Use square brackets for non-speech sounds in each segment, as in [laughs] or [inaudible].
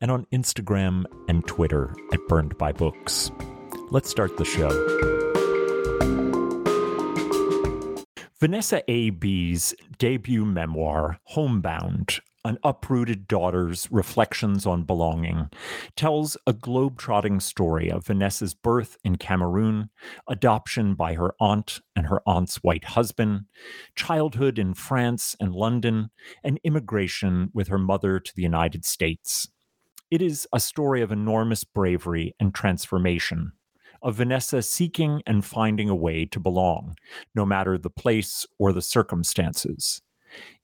and on Instagram and Twitter at burnedbybooks. Let's start the show. Vanessa A. Bee's debut memoir, Homebound, an uprooted daughter's reflections on belonging, tells a globe-trotting story of Vanessa's birth in Cameroon, adoption by her aunt and her aunt's white husband, childhood in France and London, and immigration with her mother to the United States. It is a story of enormous bravery and transformation of Vanessa seeking and finding a way to belong, no matter the place or the circumstances.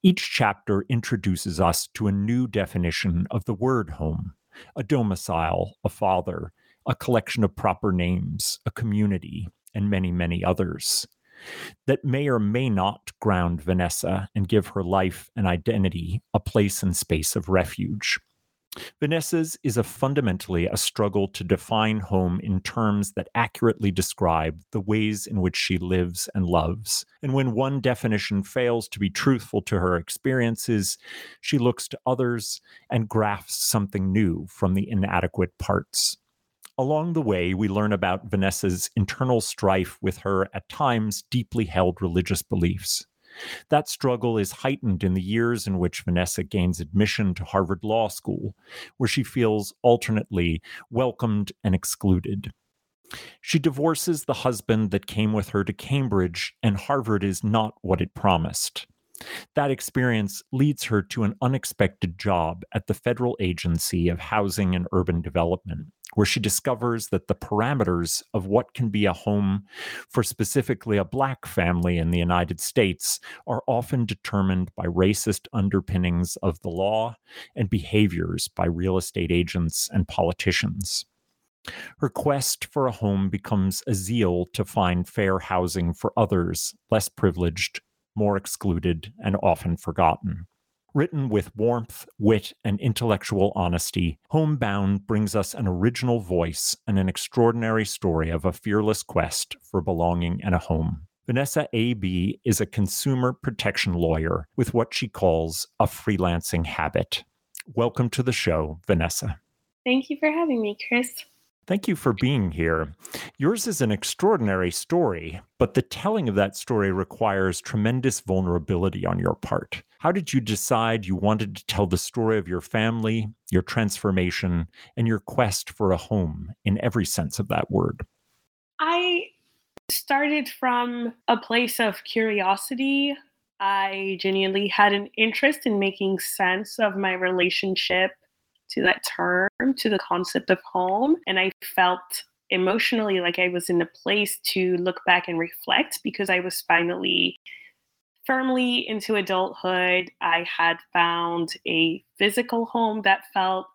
Each chapter introduces us to a new definition of the word home a domicile, a father, a collection of proper names, a community, and many, many others that may or may not ground Vanessa and give her life and identity a place and space of refuge. Vanessa's is a fundamentally a struggle to define home in terms that accurately describe the ways in which she lives and loves. And when one definition fails to be truthful to her experiences, she looks to others and grafts something new from the inadequate parts. Along the way, we learn about Vanessa's internal strife with her at times deeply held religious beliefs. That struggle is heightened in the years in which Vanessa gains admission to Harvard Law School, where she feels alternately welcomed and excluded. She divorces the husband that came with her to Cambridge, and Harvard is not what it promised. That experience leads her to an unexpected job at the Federal Agency of Housing and Urban Development, where she discovers that the parameters of what can be a home for specifically a black family in the United States are often determined by racist underpinnings of the law and behaviors by real estate agents and politicians. Her quest for a home becomes a zeal to find fair housing for others less privileged more excluded, and often forgotten. Written with warmth, wit, and intellectual honesty, Homebound brings us an original voice and an extraordinary story of a fearless quest for belonging and a home. Vanessa A. Bee is a consumer protection lawyer with what she calls a freelancing habit. Welcome to the show, Vanessa. Thank you for having me, Chris. Thank you for being here. Yours is an extraordinary story, but the telling of that story requires tremendous vulnerability on your part. How did you decide you wanted to tell the story of your family, your transformation, and your quest for a home in every sense of that word? I started from a place of curiosity. I genuinely had an interest in making sense of my relationship to that term, to the concept of home. And I felt emotionally like I was in a place to look back and reflect because I was finally firmly into adulthood. I had found a physical home that felt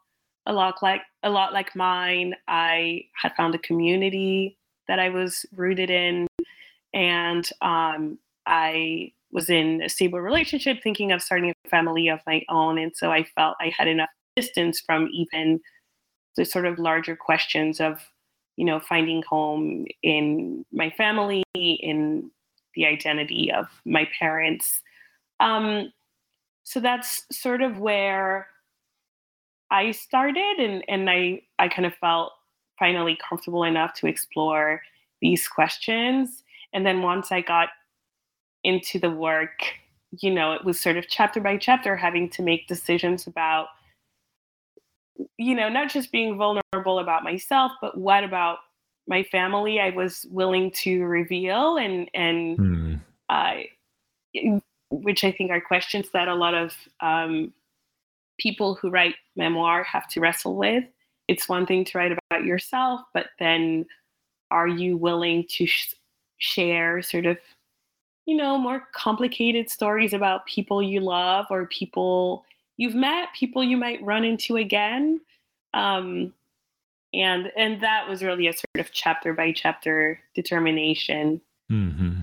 a lot like a lot like mine. I had found a community that I was rooted in, and um, I was in a stable relationship, thinking of starting a family of my own, and so I felt I had enough distance from even the sort of larger questions of, you know, finding home in my family, in the identity of my parents. Um, so that's sort of where I started, and and I I kind of felt finally comfortable enough to explore these questions. And then once I got into the work, you know, it was sort of chapter by chapter having to make decisions about, you know, not just being vulnerable about myself, but what about my family I was willing to reveal and and hmm. uh, which I think are questions that a lot of um, people who write memoir have to wrestle with. It's one thing to write about yourself, but then are you willing to sh- share sort of, you know, more complicated stories about people you love or people you've met, people you might run into again? Um, and and that was really a sort of chapter by chapter determination. Mm-hmm.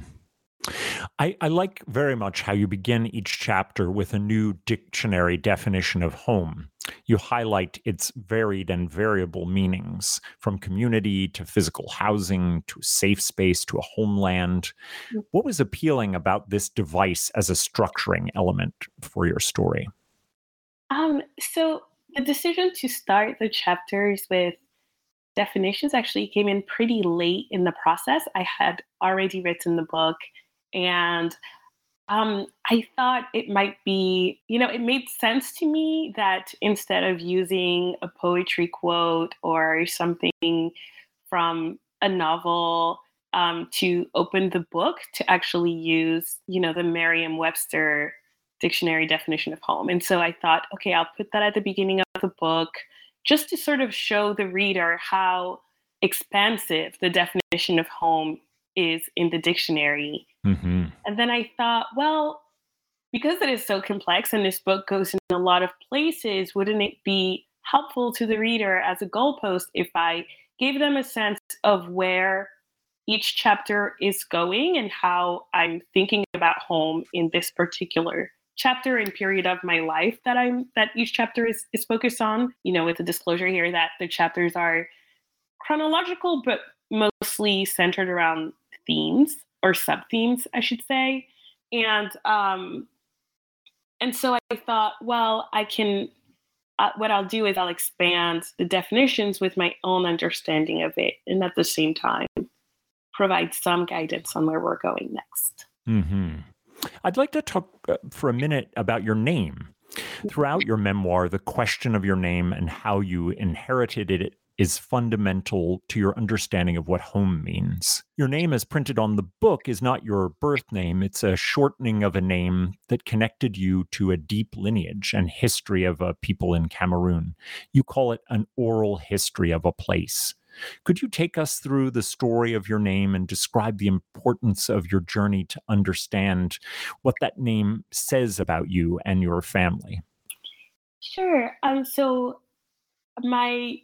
I, I, like very much how you begin each chapter with a new dictionary definition of home. You highlight its varied and variable meanings, from community to physical housing to safe space to a homeland. Mm. What was appealing about this device as a structuring element for your story? Um, so, the decision to start the chapters with definitions actually came in pretty late in the process. I had already written the book and um, I thought it might be, you know, it made sense to me that instead of using a poetry quote or something from a novel um, to open the book, to actually use, you know, the Merriam Webster dictionary definition of home. And so I thought, okay, I'll put that at the beginning of the book just to sort of show the reader how expansive the definition of home is in the dictionary. Mm-hmm. And then I thought, well, because it is so complex and this book goes in a lot of places, wouldn't it be helpful to the reader as a goalpost if I gave them a sense of where each chapter is going and how I'm thinking about home in this particular chapter and period of my life that I'm that each chapter is is focused on. You know, with the disclosure here that the chapters are chronological but mostly centered around themes or sub themes, I should say. And um, and so I thought, well, I can. Uh, what I'll do is I'll expand the definitions with my own understanding of it, and at the same time, provide some guidance on where we're going next. Mm-hmm. I'd like to talk uh, for a minute about your name. Throughout your memoir, the question of your name and how you inherited it is fundamental to your understanding of what home means. Your name, as printed on the book, is not your birth name, it's a shortening of a name that connected you to a deep lineage and history of a people in Cameroon. You call it an oral history of a place. Could you take us through the story of your name and describe the importance of your journey to understand what that name says about you and your family? Sure. Um, so my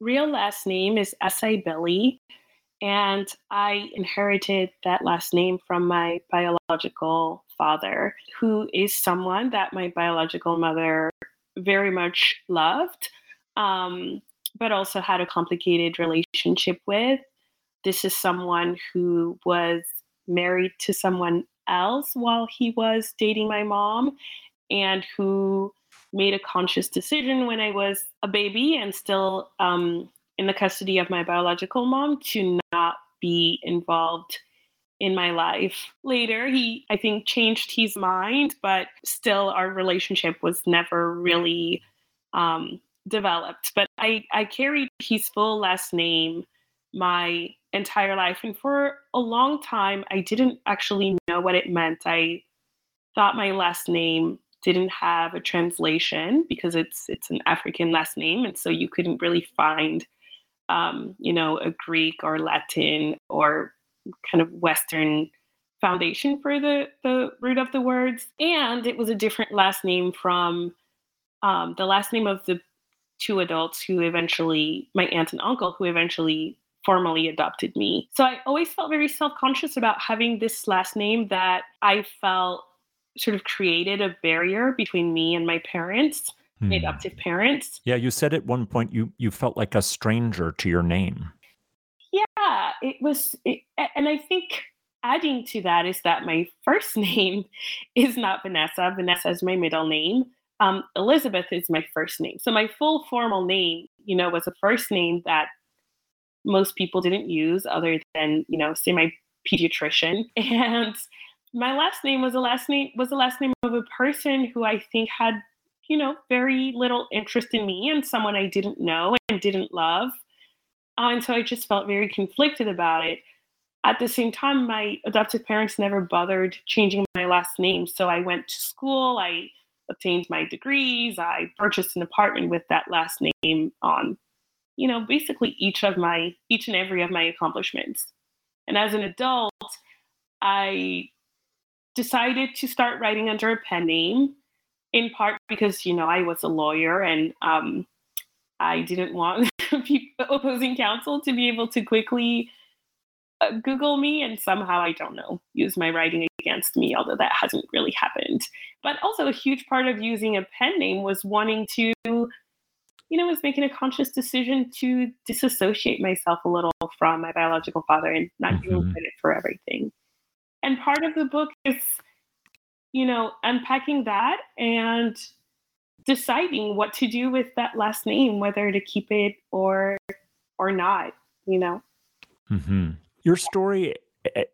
real last name is Asai Billy, and I inherited that last name from my biological father, who is someone that my biological mother very much loved, um, but also had a complicated relationship with. This is someone who was married to someone else while he was dating my mom, and who made a conscious decision when I was a baby and still um, in the custody of my biological mom to not be involved in my life. Later, he, I think, changed his mind, but still our relationship was never really um, developed. But I, I carried his full last name my entire life. And for a long time, I didn't actually know what it meant. I thought my last name didn't have a translation because it's it's an African last name, and so you couldn't really find, um, you know, a Greek or Latin or kind of Western foundation for the the root of the words. And it was a different last name from um, the last name of the two adults who eventually, my aunt and uncle, who eventually formally adopted me. So I always felt very self conscious about having this last name that I felt sort of created a barrier between me and my parents, hmm. my adoptive parents. Yeah, you said at one point you you felt like a stranger to your name. Yeah, it was, it, and I think adding to that is that my first [laughs] name is not Vanessa. Vanessa is my middle name. Um, Elizabeth is my first name. So my full formal name, you know, was a first name that most people didn't use other than, you know, say my pediatrician. [laughs] And my last name was a last name was the last name of a person who I think had, you know, very little interest in me and someone I didn't know and didn't love. Uh, and so I just felt very conflicted about it. At the same time, my adoptive parents never bothered changing my last name. So I went to school, I obtained my degrees, I purchased an apartment with that last name on you know, basically each of my, each and every of my accomplishments. And as an adult, I decided to start writing under a pen name, in part because, you know, I was a lawyer and um, I didn't want [laughs] people, opposing counsel to be able to quickly uh, Google me and somehow, I don't know, use my writing against me, although that hasn't really happened. But also, a huge part of using a pen name was wanting to you know, was making a conscious decision to disassociate myself a little from my biological father and not mm-hmm. give him credit for everything. And part of the book is, you know, unpacking that and deciding what to do with that last name, whether to keep it or or not, you know. Mm-hmm. Your story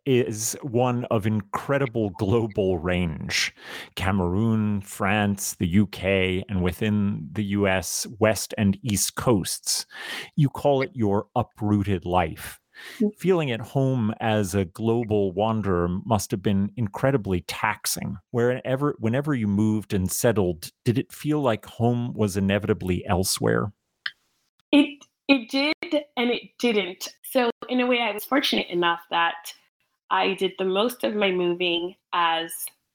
is one of incredible global range. Cameroon, France, the UK, and within the US, West and East coasts. You call it your uprooted life. Mm. Feeling at home as a global wanderer must have been incredibly taxing. Wherever, whenever you moved and settled, did it feel like home was inevitably elsewhere? It it did and it didn't. In a way, I was fortunate enough that I did the most of my moving as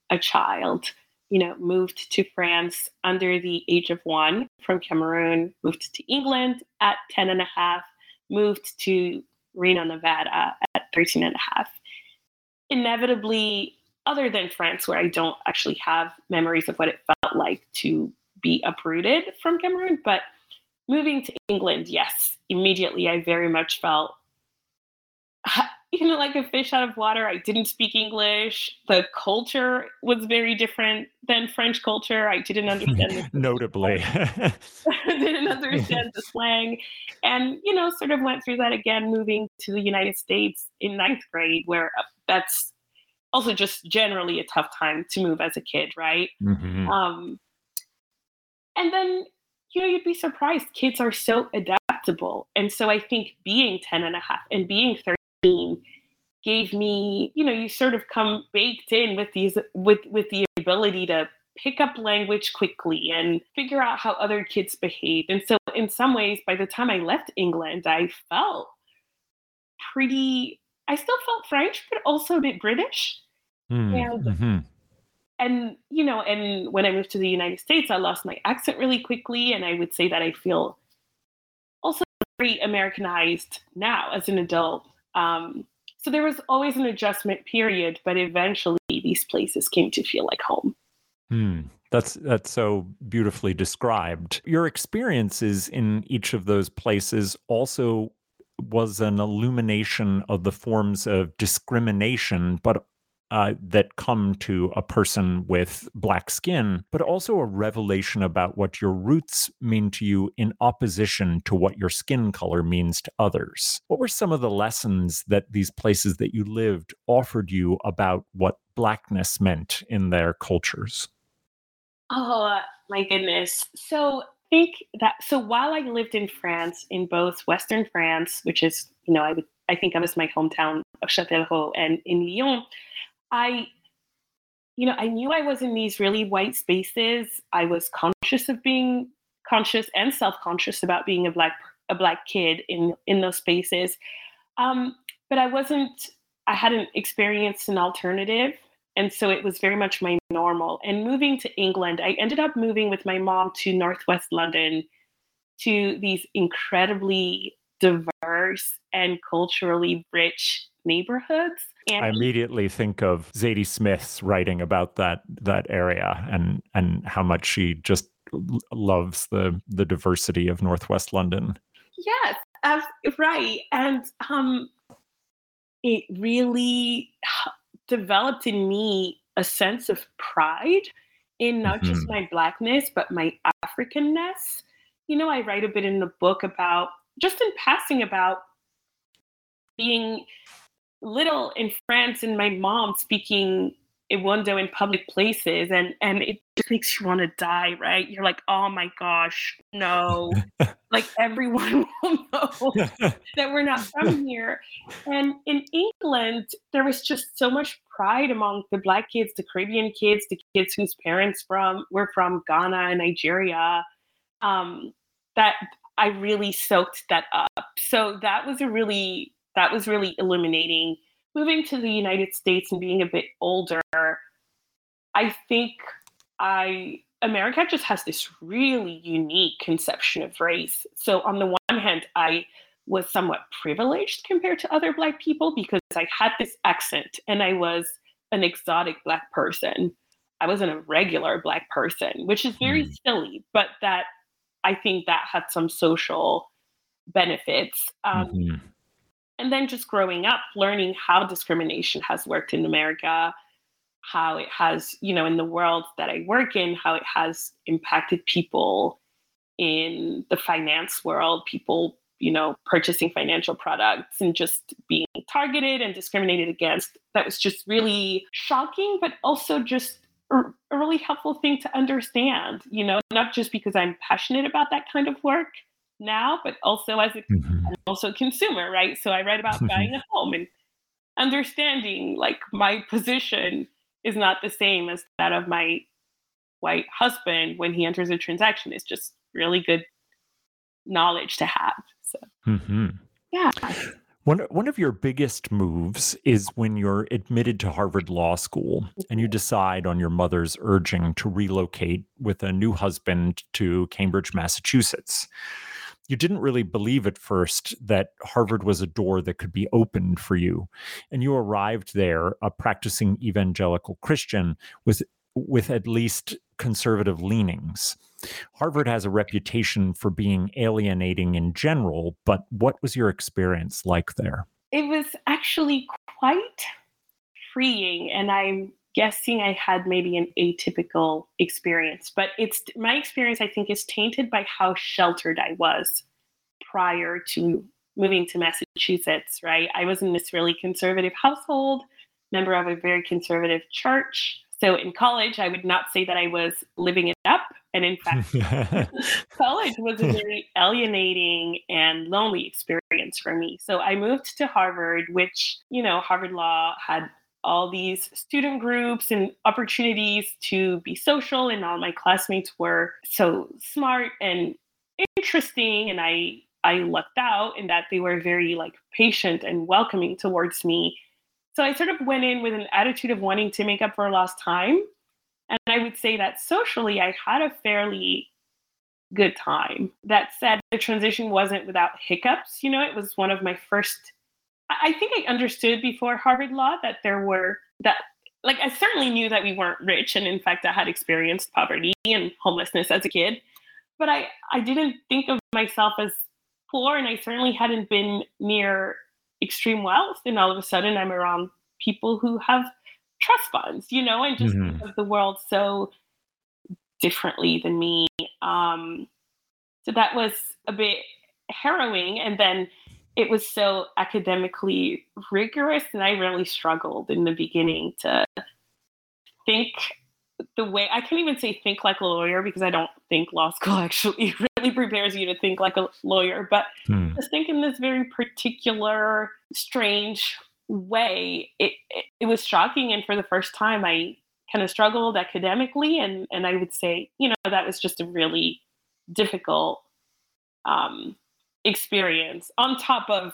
a child. You know, moved to France under the age of one from Cameroon, moved to England at 10 and a half, moved to Reno, Nevada at 13 and a half. Inevitably, other than France, where I don't actually have memories of what it felt like to be uprooted from Cameroon, but moving to England, yes, immediately I very much felt [laughs] you know, like a fish out of water. I didn't speak English. The culture was very different than French culture. I didn't [laughs] understand. Notably, [laughs] didn't understand the slang, and you know, sort of went through that again, moving to the United States in ninth grade, where uh, that's also just generally a tough time to move as a kid, right? Mm-hmm. Um, and then you know, you'd be surprised. Kids are so adaptable. And so I think being 10 and a half and being 13 gave me, you know, you sort of come baked in with these with with the ability to pick up language quickly and figure out how other kids behave. And so in some ways, by the time I left England, I felt pretty I still felt French, but also a bit British. Mm, and mm-hmm. and you know, and when I moved to the United States, I lost my accent really quickly. And I would say that I feel also very Americanized now as an adult. Um, so there was always an adjustment period, but eventually these places came to feel like home. Hmm. That's that's so beautifully described. Your experiences in each of those places also was an illumination of the forms of discrimination, but uh, that come to a person with black skin, but also a revelation about what your roots mean to you in opposition to what your skin color means to others. What were some of the lessons that these places that you lived offered you about what blackness meant in their cultures? Oh, my goodness. So, I think that so while I lived in France, in both Western France, which is, you know, I would I think of as my hometown of Châtellerault, and in Lyon, I you know, I knew I was in these really white spaces. I was conscious of being conscious and self-conscious about being a black a black kid in in those spaces. Um, but I wasn't. I hadn't experienced an alternative, and so it was very much my normal. And moving to England, I ended up moving with my mom to Northwest London, to these incredibly diverse and culturally rich neighborhoods. And I immediately think of Zadie Smith's writing about that that area and and how much she just loves the the diversity of Northwest London. Yes, uh, right, and um, it really developed in me a sense of pride in not mm-hmm. just my blackness but my Africanness. You know, I write a bit in the book about just in passing about being little in France and my mom speaking Ewondo in public places and and it just makes you want to die, right? You're like, oh my gosh, no. [laughs] like everyone [laughs] will know [laughs] that we're not from here. And in England, there was just so much pride among the black kids, the Caribbean kids, the kids whose parents from were from Ghana and Nigeria. Um, that I really soaked that up. So that was a really that was really illuminating. Moving to the United States and being a bit older, I think I America just has this really unique conception of race. So on the one hand, I was somewhat privileged compared to other black people because I had this accent and I was an exotic black person. I wasn't a regular black person, which is very mm. silly, but that I think that had some social benefits. Um, mm-hmm and then just growing up learning how discrimination has worked in america how it has you know in the world that i work in how it has impacted people in the finance world people you know purchasing financial products and just being targeted and discriminated against. That was just really shocking but also just a really helpful thing to understand you know not just because i'm passionate about that kind of work now, but also as a mm-hmm. also a consumer, right? So I read about buying a home and understanding like my position is not the same as that of my white husband when he enters a transaction. It's just really good knowledge to have. So mm-hmm. yeah. One, one of your biggest moves is when you're admitted to Harvard Law School and you mm-hmm. decide on your mother's urging to relocate with a new husband to Cambridge, Massachusetts you didn't really believe at first that Harvard was a door that could be opened for you. And you arrived there, a practicing evangelical Christian with, with at least conservative leanings. Harvard has a reputation for being alienating in general, but what was your experience like there? It was actually quite freeing, and I'm guessing I had maybe an atypical experience, but it's my experience I think is tainted by how sheltered I was prior to moving to Massachusetts, right? I was in this really conservative household, member of a very conservative church. So in college, I would not say that I was living it up. And in fact, [laughs] college was a very alienating and lonely experience for me. So I moved to Harvard, which, you know, Harvard Law had all these student groups and opportunities to be social and all my classmates were so smart and interesting and i i lucked out in that they were very like patient and welcoming towards me. So i sort of went in with an attitude of wanting to make up for lost time and i would say that socially i had a fairly good time. That said the transition wasn't without hiccups you know it was one of my first I think I understood before Harvard Law that there were that like I certainly knew that we weren't rich and in fact I had experienced poverty and homelessness as a kid but I I didn't think of myself as poor and I certainly hadn't been near extreme wealth and all of a sudden I'm around people who have trust funds you know and just mm-hmm. of the world so differently than me um so that was a bit harrowing and then it was so academically rigorous and i really struggled in the beginning to think the way i can't even say think like a lawyer because i don't think law school [laughs] actually really prepares you to think like a lawyer but hmm. just think in this very particular strange way it, it, it was shocking and for the first time i kind of struggled academically, and and I would say, you know, that was just a really difficult um, experience. On top of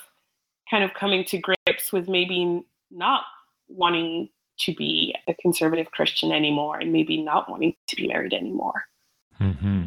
kind of coming to grips with maybe not wanting to be a conservative Christian anymore, and maybe not wanting to be married anymore. Mm-hmm.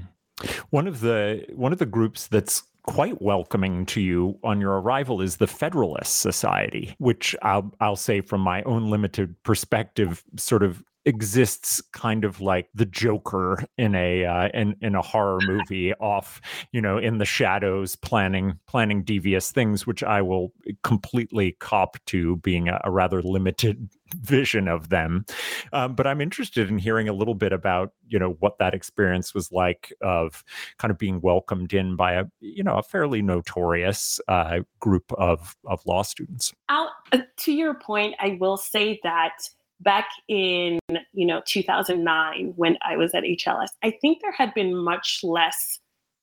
One of the one of the groups that's quite welcoming to you on your arrival is the Federalist Society, which I'll I'll say from my own limited perspective, sort of exists kind of like the Joker in a uh, in in a horror [laughs] movie, off you know in the shadows, planning planning devious things, which I will completely cop to being a, a rather limited [laughs] vision of them. Um, but I'm interested in hearing a little bit about you know what that experience was like of kind of being welcomed in by a you know a fairly notorious uh, group of of law students. I'll, uh, to your point, I will say that back in you know 2009 when I was at HLS, I think there had been much less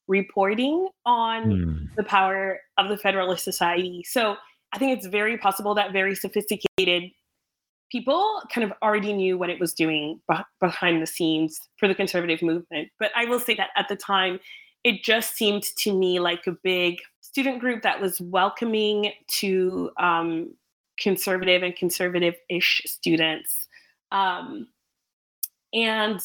reporting on mm. the power of the Federalist Society. So I think it's very possible that very sophisticated people kind of already knew what it was doing behind the scenes for the conservative movement. But I will say that at the time, it just seemed to me like a big student group that was welcoming to um, conservative and conservative-ish students. Um, and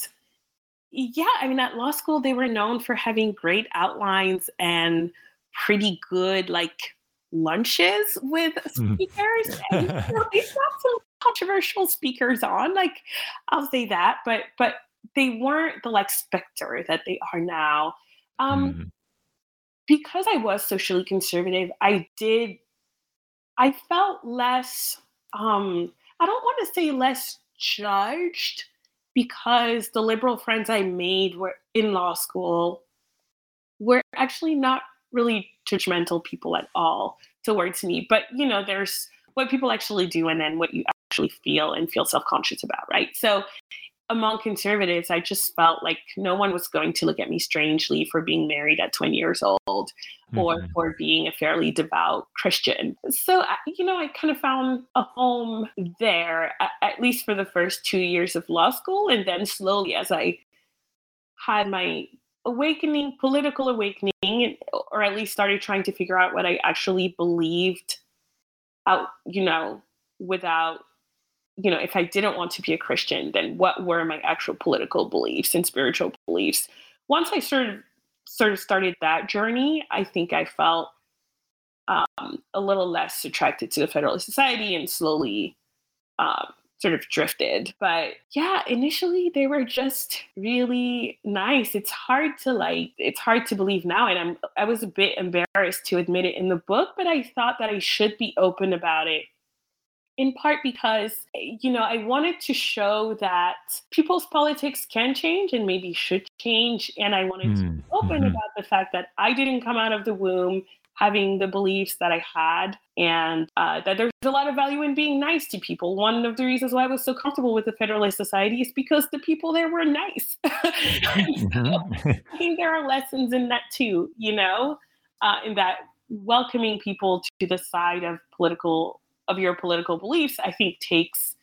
yeah, I mean, at law school, they were known for having great outlines and pretty good like lunches with mm-hmm. speakers. [laughs] and, you know, they've got some controversial speakers on, like I'll say that, but but they weren't the like specter that they are now. Um, mm. Because I was socially conservative, I did I felt less, um, I don't want to say less judged because the liberal friends I made were in law school were actually not really judgmental people at all towards me. But, you know, there's what people actually do and then what you actually feel and feel self conscious about, right? So among conservatives, I just felt like no one was going to look at me strangely for being married at 20 years old mm-hmm. or for being a fairly devout Christian. So, you know, I kind of found a home there, at least for the first two years of law school. And then slowly, as I had my awakening, political awakening, or at least started trying to figure out what I actually believed out, you know, without you know, if I didn't want to be a Christian, then what were my actual political beliefs and spiritual beliefs? Once I sort of sort of started that journey, I think I felt um, a little less attracted to the Federalist Society and slowly um, sort of drifted. But yeah, initially they were just really nice. It's hard to like, it's hard to believe now. And I'm, I was a bit embarrassed to admit it in the book, but I thought that I should be open about it in part because, you know, I wanted to show that people's politics can change and maybe should change. And I wanted mm-hmm. to be open mm-hmm. about the fact that I didn't come out of the womb having the beliefs that I had, and uh, that there's a lot of value in being nice to people. One of the reasons why I was so comfortable with the Federalist Society is because the people there were nice. [laughs] mm-hmm. [laughs] I think there are lessons in that too, you know, uh, in that welcoming people to the side of political of your political beliefs, I think takes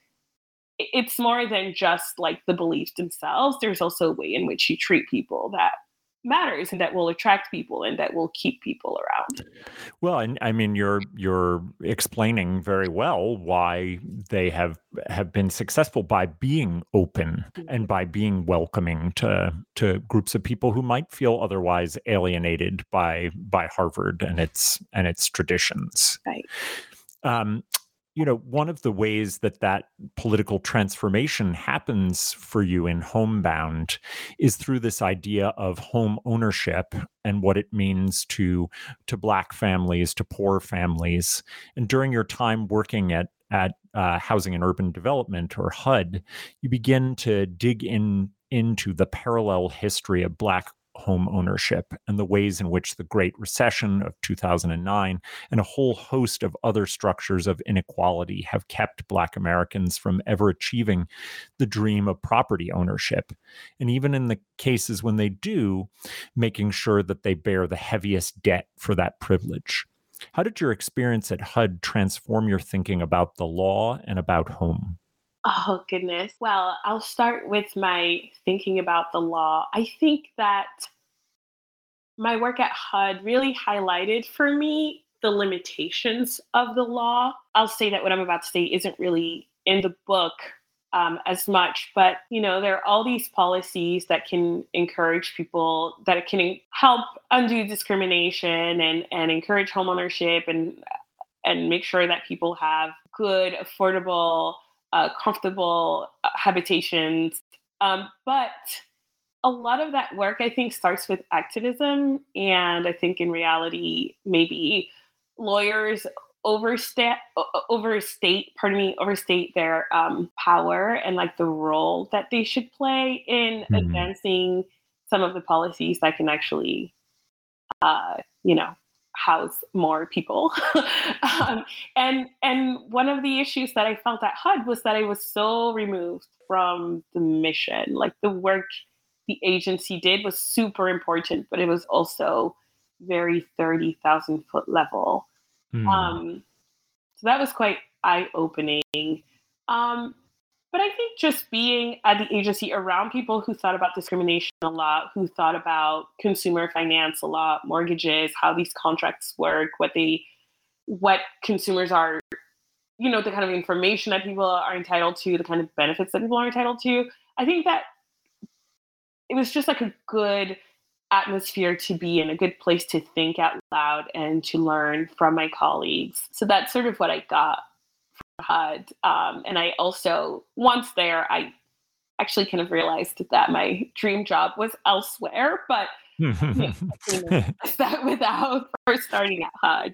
it's more than just like the beliefs themselves. There's also a way in which you treat people that matters and that will attract people and that will keep people around. Well, and I mean you're you're explaining very well why they have have been successful by being open mm-hmm. and by being welcoming to to groups of people who might feel otherwise alienated by by Harvard and its and its traditions. Right. Um, you know, one of the ways that that political transformation happens for you in Homebound is through this idea of home ownership and what it means to to Black families, to poor families. And during your time working at at uh, Housing and Urban Development or HUD, you begin to dig in into the parallel history of Black home ownership and the ways in which the Great Recession of 2009 and a whole host of other structures of inequality have kept Black Americans from ever achieving the dream of property ownership. And even in the cases when they do, making sure that they bear the heaviest debt for that privilege. How did your experience at HUD transform your thinking about the law and about home? Oh, goodness. Well, I'll start with my thinking about the law. I think that my work at HUD really highlighted for me the limitations of the law. I'll say that what I'm about to say isn't really in the book um, as much, but you know, there are all these policies that can encourage people, that can help undo discrimination and and encourage homeownership and and make sure that people have good, affordable, uh, comfortable uh, habitations. Um, but a lot of that work, I think, starts with activism, and I think in reality, maybe lawyers overstate overstate pardon me overstate their um, power and like the role that they should play in mm-hmm. advancing some of the policies that can actually uh, you know house more people [laughs] um, and and one of the issues that i felt at hud was that i was so removed from the mission like the work the agency did was super important but it was also very 30000 foot level Mm. Um, so that was quite eye opening. Um, but I think just being at the agency around people who thought about discrimination a lot, who thought about consumer finance a lot, mortgages, how these contracts work, what they, what consumers are, you know, the kind of information that people are entitled to, the kind of benefits that people are entitled to. I think that it was just like a good atmosphere to be in, a good place to think out loud and to learn from my colleagues. So that's sort of what I got HUD. Um, and I also, once there, I actually kind of realized that my dream job was elsewhere, but [laughs] [laughs] that without [laughs] first starting at HUD.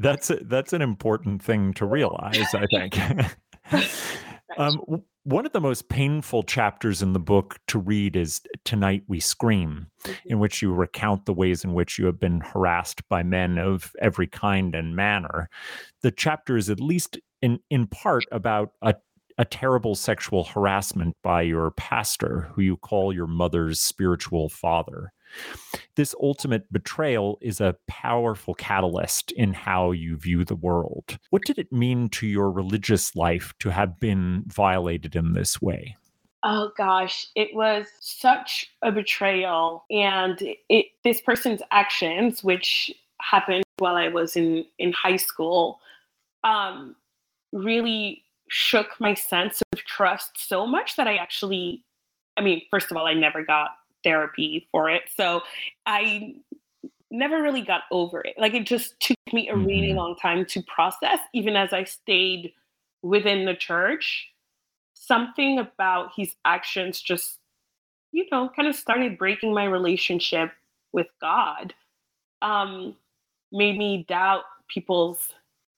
that's a, that's an important thing to realize i think [laughs] um, one of the most painful chapters in the book to read is tonight we scream in mm-hmm. which you recount the ways in which you have been harassed by men of every kind and manner the chapter is at least in in part about a a terrible sexual harassment by your pastor, who you call your mother's spiritual father. This ultimate betrayal is a powerful catalyst in how you view the world. What did it mean to your religious life to have been violated in this way? Oh gosh, it was such a betrayal. And it, this person's actions, which happened while I was in, in high school, um, really shook my sense of trust so much that I actually, I mean, first of all, I never got therapy for it. So I never really got over it. Like it just took me a really mm-hmm. long time to process, even as I stayed within the church. Something about his actions just, you know, kind of started breaking my relationship with God. Um, made me doubt people's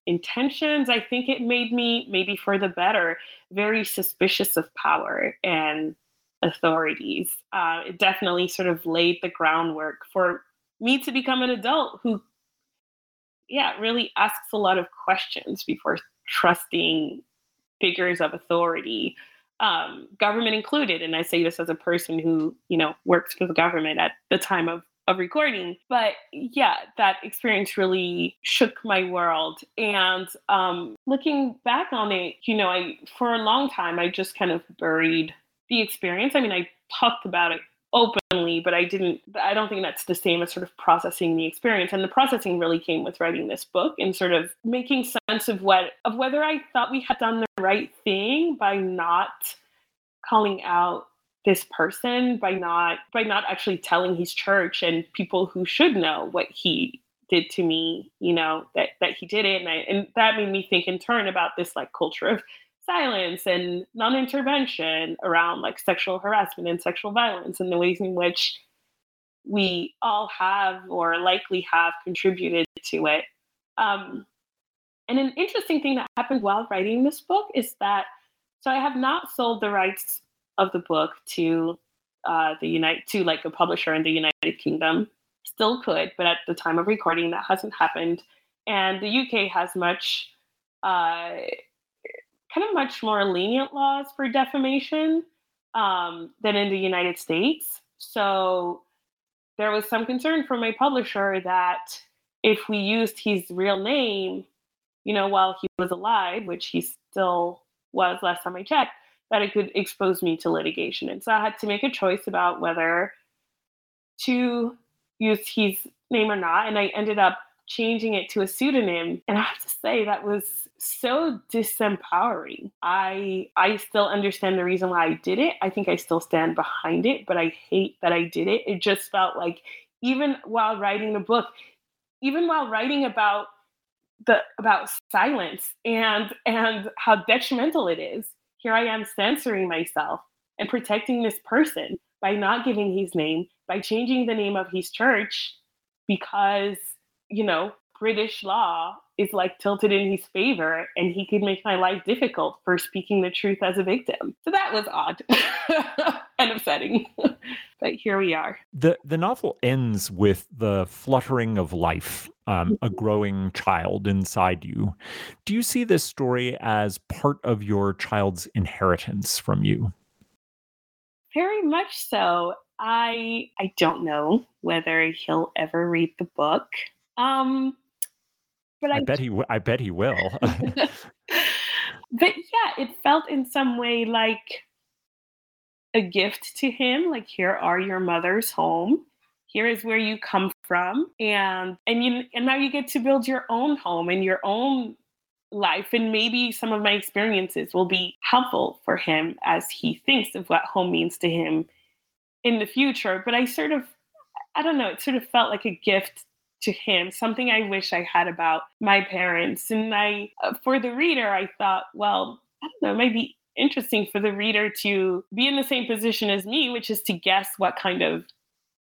intentions. I think it made me, maybe for the better, very suspicious of power and authorities. Uh, it definitely sort of laid the groundwork for me to become an adult who, yeah, really asks a lot of questions before trusting figures of authority, um, government included. And I say this as a person who, you know, works for the government at the time of of recording. But yeah, that experience really shook my world. And um, looking back on it, you know, I for a long time I just kind of buried the experience. I mean, I talked about it openly, but I didn't, I don't think that's the same as sort of processing the experience. And the processing really came with writing this book and sort of making sense of what, of whether I thought we had done the right thing by not calling out this person by not by not actually telling his church and people who should know what he did to me you know that that he did it and I, and that made me think in turn about this like culture of silence and non-intervention around like sexual harassment and sexual violence and the ways in which we all have or likely have contributed to it um, and an interesting thing that happened while writing this book is that so i have not sold the rights of the book to uh, the United to like a publisher in the United Kingdom. Still could, but at the time of recording, that hasn't happened. And the UK has much, uh, kind of much more lenient laws for defamation um, than in the United States. So there was some concern from my publisher that if we used his real name, you know, while he was alive, which he still was last time I checked, that it could expose me to litigation. And so I had to make a choice about whether to use his name or not. And I ended up changing it to a pseudonym. And I have to say that was so disempowering. I I still understand the reason why I did it. I think I still stand behind it, but I hate that I did it. It just felt like even while writing the book, even while writing about the about silence and and how detrimental it is here I am censoring myself and protecting this person by not giving his name, by changing the name of his church because, you know, British law is like tilted in his favor and he could make my life difficult for speaking the truth as a victim. So that was odd [laughs] and upsetting. [laughs] but here we are. The the novel ends with the fluttering of life, um, a mm-hmm. growing child inside you. Do you see this story as part of your child's inheritance from you? Very much so. I I don't know whether he'll ever read the book. Um, but I, I bet he I bet he will. [laughs] but yeah, it felt in some way like a gift to him. Like here are your mother's home. Here is where you come from, and and you and now you get to build your own home and your own life and maybe some of my experiences will be helpful for him as he thinks of what home means to him in the future but i sort of i don't know it sort of felt like a gift to him, something I wish I had about my parents. And I, uh, for the reader, I thought, well, I don't know, it might be interesting for the reader to be in the same position as me, which is to guess what kind of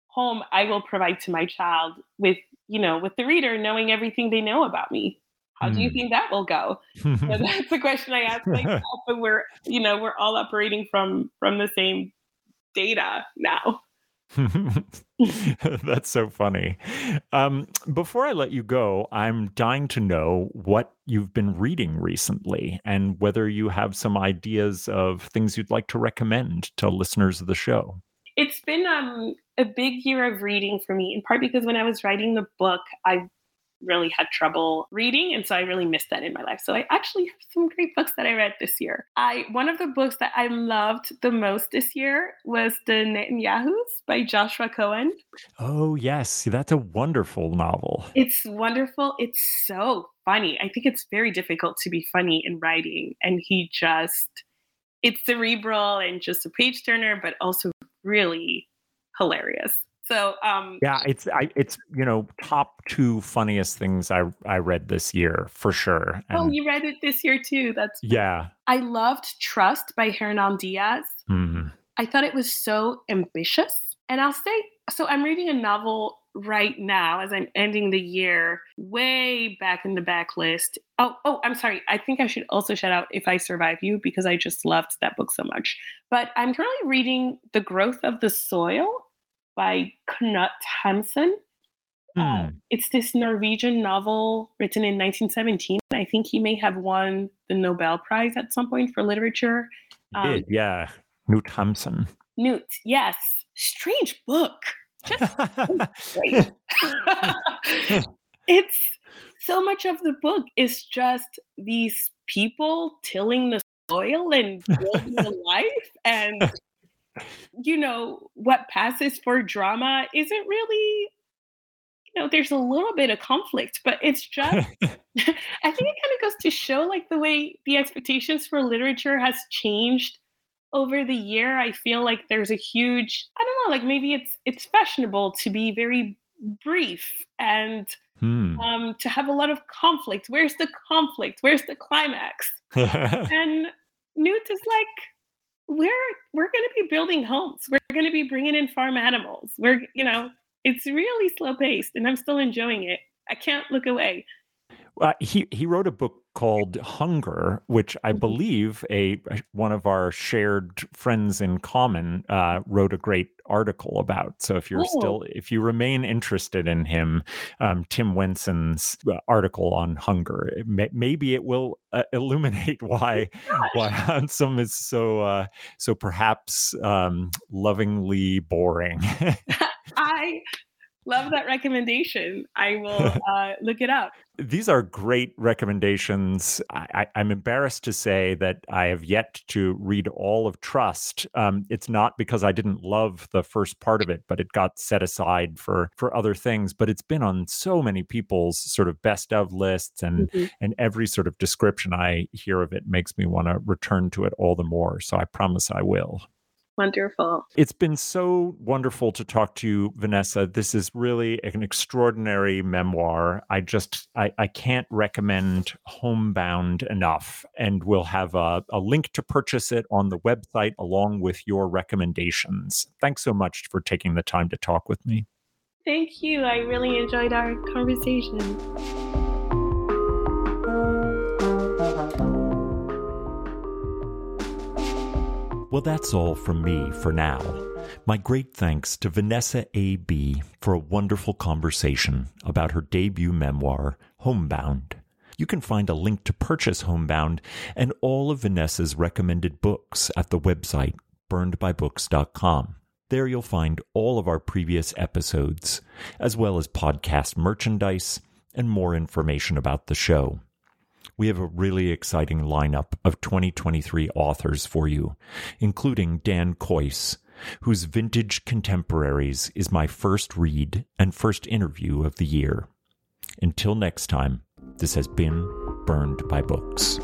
home I will provide to my child with, you know, with the reader knowing everything they know about me. How do you hmm. think that will go? so [laughs] that's the question I ask myself. But we're, you know, we're all operating from from the same data now. [laughs] That's so funny. Um, before I let you go, I'm dying to know what you've been reading recently and whether you have some ideas of things you'd like to recommend to listeners of the show. It's been um, a big year of reading for me, in part because when I was writing the book, I really had trouble reading and so i really missed that in my life. So i actually have some great books that i read this year. I one of the books that i loved the most this year was the netanyahus by joshua cohen. Oh yes. That's a wonderful novel. It's wonderful. It's so funny. I think it's very difficult to be funny in writing and he just it's cerebral and just a page turner but also really hilarious so um, yeah, it's I, it's you know top two funniest things I I read this year for sure. Oh, and oh, you read it this year too. That's yeah. I loved Trust by Hernan Diaz. Mm-hmm. I thought it was so ambitious, and I'll say so. I'm reading a novel right now as I'm ending the year, way back in the backlist. Oh, oh, I'm sorry. I think I should also shout out If I Survive You because I just loved that book so much. But I'm currently reading The Growth of the Soil by Knut Hamsun. Uh, hmm. Uh, it's this Norwegian novel written in 1917. I think he may have won the Nobel Prize at some point for literature. Um, did, yeah. Knut Hamsun. Knut, yes. Strange book. Just [laughs] [laughs] it's so much of the book is just these people tilling the soil and building a [laughs] life and you know, what passes for drama isn't really you know, there's a little bit of conflict, but it's just, [laughs] [laughs] I think it kind of goes to show like the way the expectations for literature has changed over the year. I feel like there's a huge, I don't know, like maybe it's it's fashionable to be very brief and hmm. um, to have a lot of conflict. Where's the conflict? Where's the climax? [laughs] and Knut is like, we're we're going to be building homes. We're going to be bringing in farm animals. We're you know it's really slow paced, and I'm still enjoying it. I can't look away. Uh, he he wrote a book called Hunger, which I mm-hmm. believe a one of our shared friends in common uh, wrote a great article about. So if you're oh. still if you remain interested in him, um, Tim Wenson's uh, article on hunger, it may, maybe it will uh, [laughs] illuminate why oh why Hamsun is so uh, so perhaps um, lovingly boring. [laughs] I love that recommendation. I will [laughs] uh, look it up. These are great recommendations. I, am embarrassed to say that I have yet to read all of Trust. Um, it's not because I didn't love the first part of it, but it got set aside for for other things. But it's been on so many people's sort of best of lists, and mm-hmm. and every sort of description I hear of it makes me want to return to it all the more. So I promise I will. Wonderful. It's been so wonderful to talk to you, Vanessa. This is really an extraordinary memoir. I just I, I can't recommend Homebound enough. And we'll have a, a link to purchase it on the website along with your recommendations. Thanks so much for taking the time to talk with me. Thank you. I really enjoyed our conversation. Well, that's all from me for now. My great thanks to Vanessa A. Bee for a wonderful conversation about her debut memoir, Homebound. You can find a link to purchase Homebound and all of Vanessa's recommended books at the website burnedbybooks.com. There you'll find all of our previous episodes, as well as podcast merchandise and more information about the show we have a really exciting lineup of 2023 authors for you, including Dan Kois, whose Vintage Contemporaries is my first read and first interview of the year. Until next time, this has been Burned by Books.